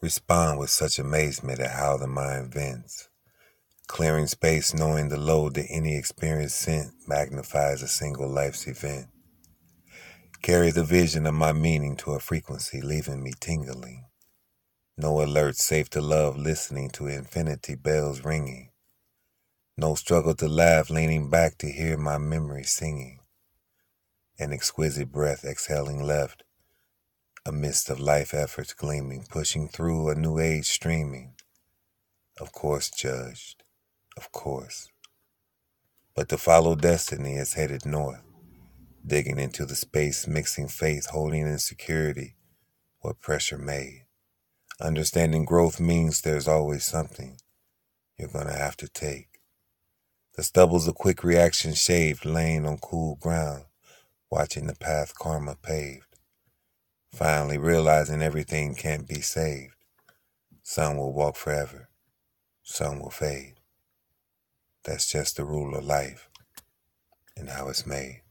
respond with such amazement at how the mind vents. Clearing space, knowing the load that any experience sent magnifies a single life's event. Carry the vision of my meaning to a frequency, leaving me tingling. No alert, safe to love, listening to infinity bells ringing. No struggle to laugh, leaning back to hear my memory singing. An exquisite breath exhaling left, a mist of life efforts gleaming, pushing through a new age streaming. Of course, judged of course. But to follow destiny is headed north, digging into the space, mixing faith, holding insecurity, what pressure made. Understanding growth means there's always something you're gonna have to take. The stubble's a quick reaction shaved, laying on cool ground, watching the path karma paved. Finally realizing everything can't be saved. Some will walk forever, some will fade. That's just the rule of life and how it's made.